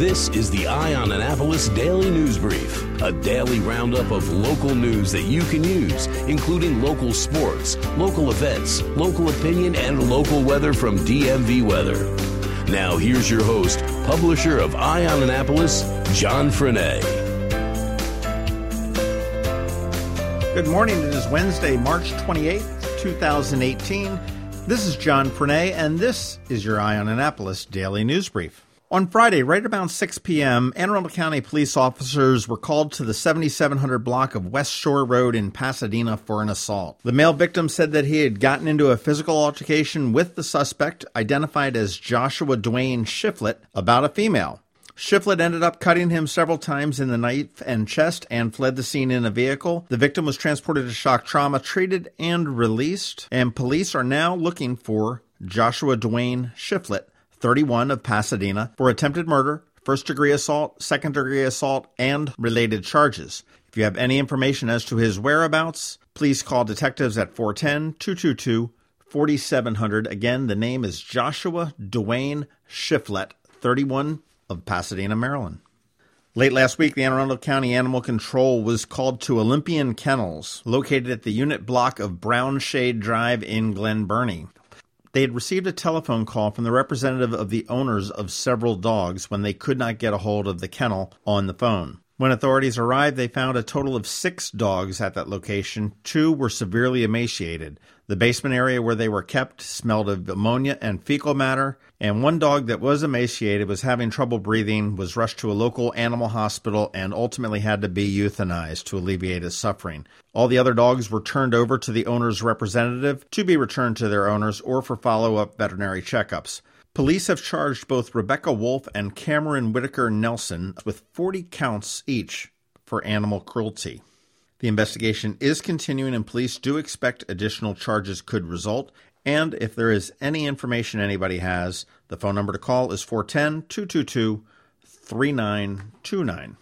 This is the Eye on Annapolis Daily News Brief, a daily roundup of local news that you can use, including local sports, local events, local opinion, and local weather from DMV Weather. Now, here's your host, publisher of Eye on Annapolis, John Frenaye. Good morning. It is Wednesday, March 28th, 2018. This is John Frenaye, and this is your Eye on Annapolis Daily News Brief. On Friday, right around 6 p.m., Anne Arundel County police officers were called to the 7700 block of West Shore Road in Pasadena for an assault. The male victim said that he had gotten into a physical altercation with the suspect, identified as Joshua Dwayne Shiflett, about a female. Shiflett ended up cutting him several times in the knife and chest and fled the scene in a vehicle. The victim was transported to shock trauma, treated, and released. And police are now looking for Joshua Dwayne Shiflett 31 of Pasadena, for attempted murder, first degree assault, second degree assault, and related charges. If you have any information as to his whereabouts, please call detectives at 410 222 4700. Again, the name is Joshua Dwayne Shiflett, 31 of Pasadena, Maryland. Late last week, the Anne Arundel County Animal Control was called to Olympian Kennels, located at the unit block of Brown Shade Drive in Glen Burnie. They had received a telephone call from the representative of the owners of several dogs when they could not get a hold of the kennel on the phone. When authorities arrived, they found a total of six dogs at that location. Two were severely emaciated. The basement area where they were kept smelled of ammonia and fecal matter, and one dog that was emaciated was having trouble breathing, was rushed to a local animal hospital, and ultimately had to be euthanized to alleviate his suffering. All the other dogs were turned over to the owner's representative to be returned to their owners or for follow up veterinary checkups. Police have charged both Rebecca Wolf and Cameron Whitaker Nelson with 40 counts each for animal cruelty. The investigation is continuing, and police do expect additional charges could result. And if there is any information anybody has, the phone number to call is 410 222 3929.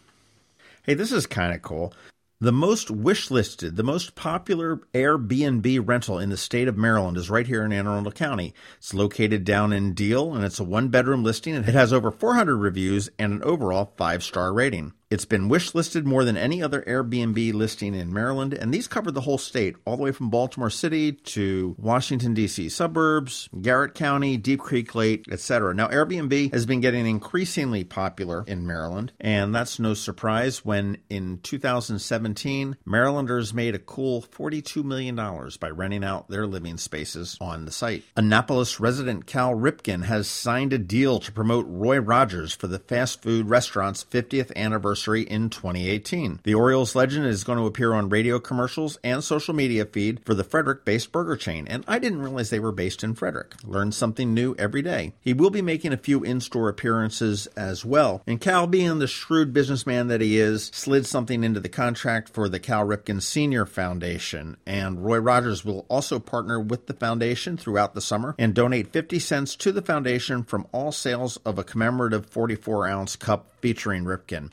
Hey, this is kind of cool. The most wishlisted, the most popular Airbnb rental in the state of Maryland is right here in Anne Arundel County. It's located down in Deale and it's a one bedroom listing. It has over 400 reviews and an overall five star rating. It's been wish listed more than any other Airbnb listing in Maryland, and these cover the whole state, all the way from Baltimore City to Washington, D.C. suburbs, Garrett County, Deep Creek Lake, etc. Now, Airbnb has been getting increasingly popular in Maryland, and that's no surprise when in 2017, Marylanders made a cool $42 million by renting out their living spaces on the site. Annapolis resident Cal Ripken has signed a deal to promote Roy Rogers for the fast food restaurant's 50th anniversary anniversary in 2018. The Orioles legend is going to appear on radio commercials and social media feed for the Frederick based burger chain, and I didn't realize they were based in Frederick. Learn something new every day. He will be making a few in store appearances as well, and Cal, being the shrewd businessman that he is, slid something into the contract for the Cal Ripken Senior Foundation, and Roy Rogers will also partner with the foundation throughout the summer and donate 50 cents to the foundation from all sales of a commemorative 44 ounce cup featuring Ripken.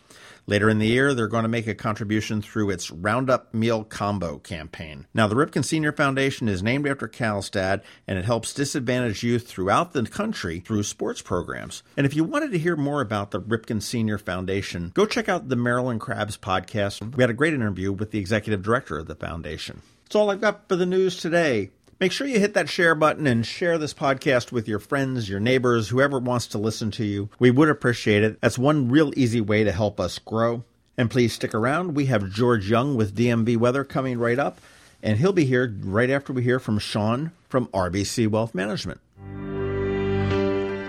Later in the year, they're going to make a contribution through its Roundup Meal Combo campaign. Now, the Ripken Senior Foundation is named after Cal's dad, and it helps disadvantaged youth throughout the country through sports programs. And if you wanted to hear more about the Ripken Senior Foundation, go check out the Maryland Crabs podcast. We had a great interview with the executive director of the foundation. That's all I've got for the news today. Make sure you hit that share button and share this podcast with your friends, your neighbors, whoever wants to listen to you. We would appreciate it. That's one real easy way to help us grow. And please stick around. We have George Young with DMV Weather coming right up, and he'll be here right after we hear from Sean from RBC Wealth Management.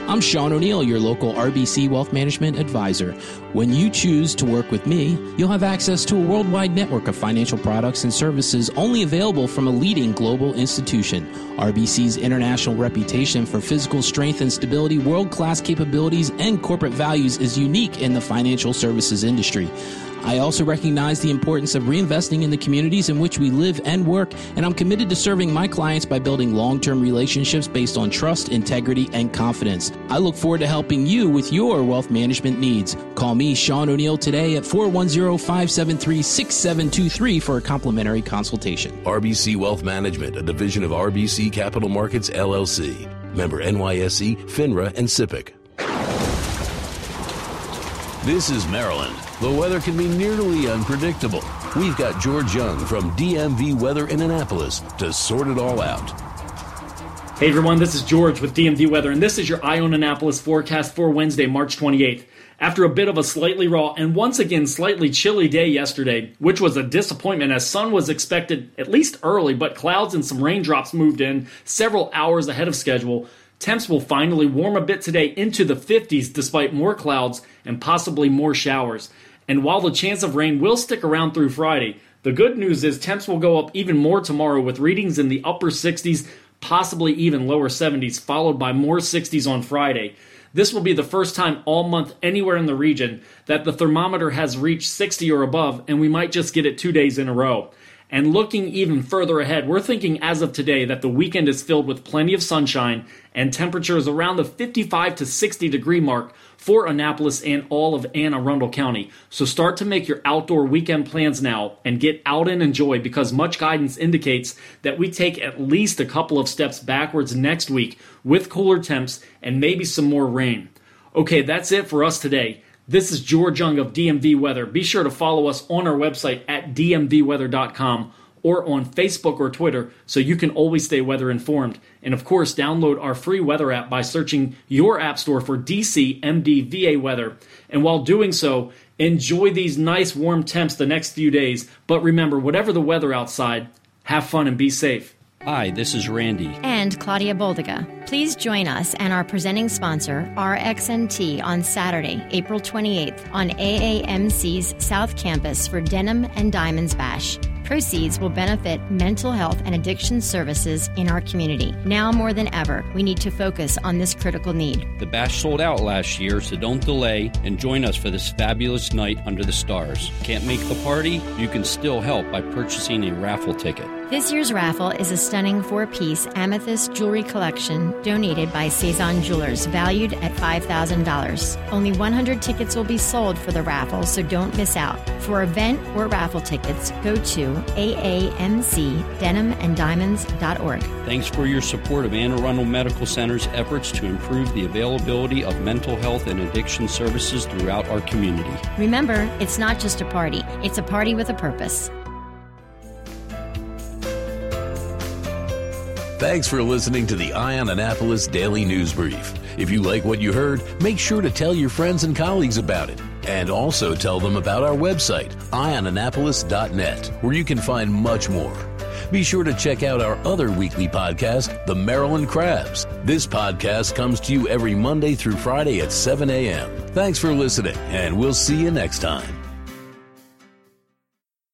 I'm Sean O'Neill, your local RBC Wealth Management Advisor. When you choose to work with me, you'll have access to a worldwide network of financial products and services only available from a leading global institution. RBC's international reputation for physical strength and stability, world class capabilities, and corporate values is unique in the financial services industry. I also recognize the importance of reinvesting in the communities in which we live and work, and I'm committed to serving my clients by building long term relationships based on trust, integrity, and confidence. I look forward to helping you with your wealth management needs. Call me, Sean O'Neill, today at 410 573 6723 for a complimentary consultation. RBC Wealth Management, a division of RBC Capital Markets, LLC. Member NYSE, FINRA, and SIPC. This is Maryland. The weather can be nearly unpredictable. We've got George Young from DMV Weather in Annapolis to sort it all out. Hey everyone, this is George with DMV Weather, and this is your Eye on Annapolis forecast for Wednesday, March 28th. After a bit of a slightly raw and once again slightly chilly day yesterday, which was a disappointment as sun was expected at least early, but clouds and some raindrops moved in several hours ahead of schedule, temps will finally warm a bit today into the 50s despite more clouds and possibly more showers. And while the chance of rain will stick around through Friday, the good news is temps will go up even more tomorrow with readings in the upper 60s, possibly even lower 70s, followed by more 60s on Friday. This will be the first time all month anywhere in the region that the thermometer has reached 60 or above, and we might just get it two days in a row. And looking even further ahead, we're thinking as of today that the weekend is filled with plenty of sunshine and temperatures around the 55 to 60 degree mark for Annapolis and all of Anne Arundel County. So start to make your outdoor weekend plans now and get out and enjoy because much guidance indicates that we take at least a couple of steps backwards next week with cooler temps and maybe some more rain. Okay, that's it for us today. This is George Young of DMV Weather. Be sure to follow us on our website at dmvweather.com or on Facebook or Twitter so you can always stay weather informed. And of course, download our free weather app by searching your app store for DC MDVA weather. And while doing so, enjoy these nice warm temps the next few days. But remember, whatever the weather outside, have fun and be safe. Hi, this is Randy. And Claudia Boldiga. Please join us and our presenting sponsor, RXNT, on Saturday, April 28th on AAMC's South Campus for Denim and Diamonds Bash. Proceeds will benefit mental health and addiction services in our community. Now more than ever, we need to focus on this critical need. The bash sold out last year, so don't delay and join us for this fabulous night under the stars. Can't make the party? You can still help by purchasing a raffle ticket. This year's raffle is a stunning four piece amethyst jewelry collection donated by Cezanne Jewelers, valued at $5,000. Only 100 tickets will be sold for the raffle, so don't miss out. For event or raffle tickets, go to aamcdenimanddiamonds.org. Thanks for your support of Anne Arundel Medical Center's efforts to improve the availability of mental health and addiction services throughout our community. Remember, it's not just a party, it's a party with a purpose. Thanks for listening to the Eye on Annapolis Daily News Brief. If you like what you heard, make sure to tell your friends and colleagues about it. And also tell them about our website, eyeonannapolis.net, where you can find much more. Be sure to check out our other weekly podcast, The Maryland Crabs. This podcast comes to you every Monday through Friday at 7 a.m. Thanks for listening, and we'll see you next time.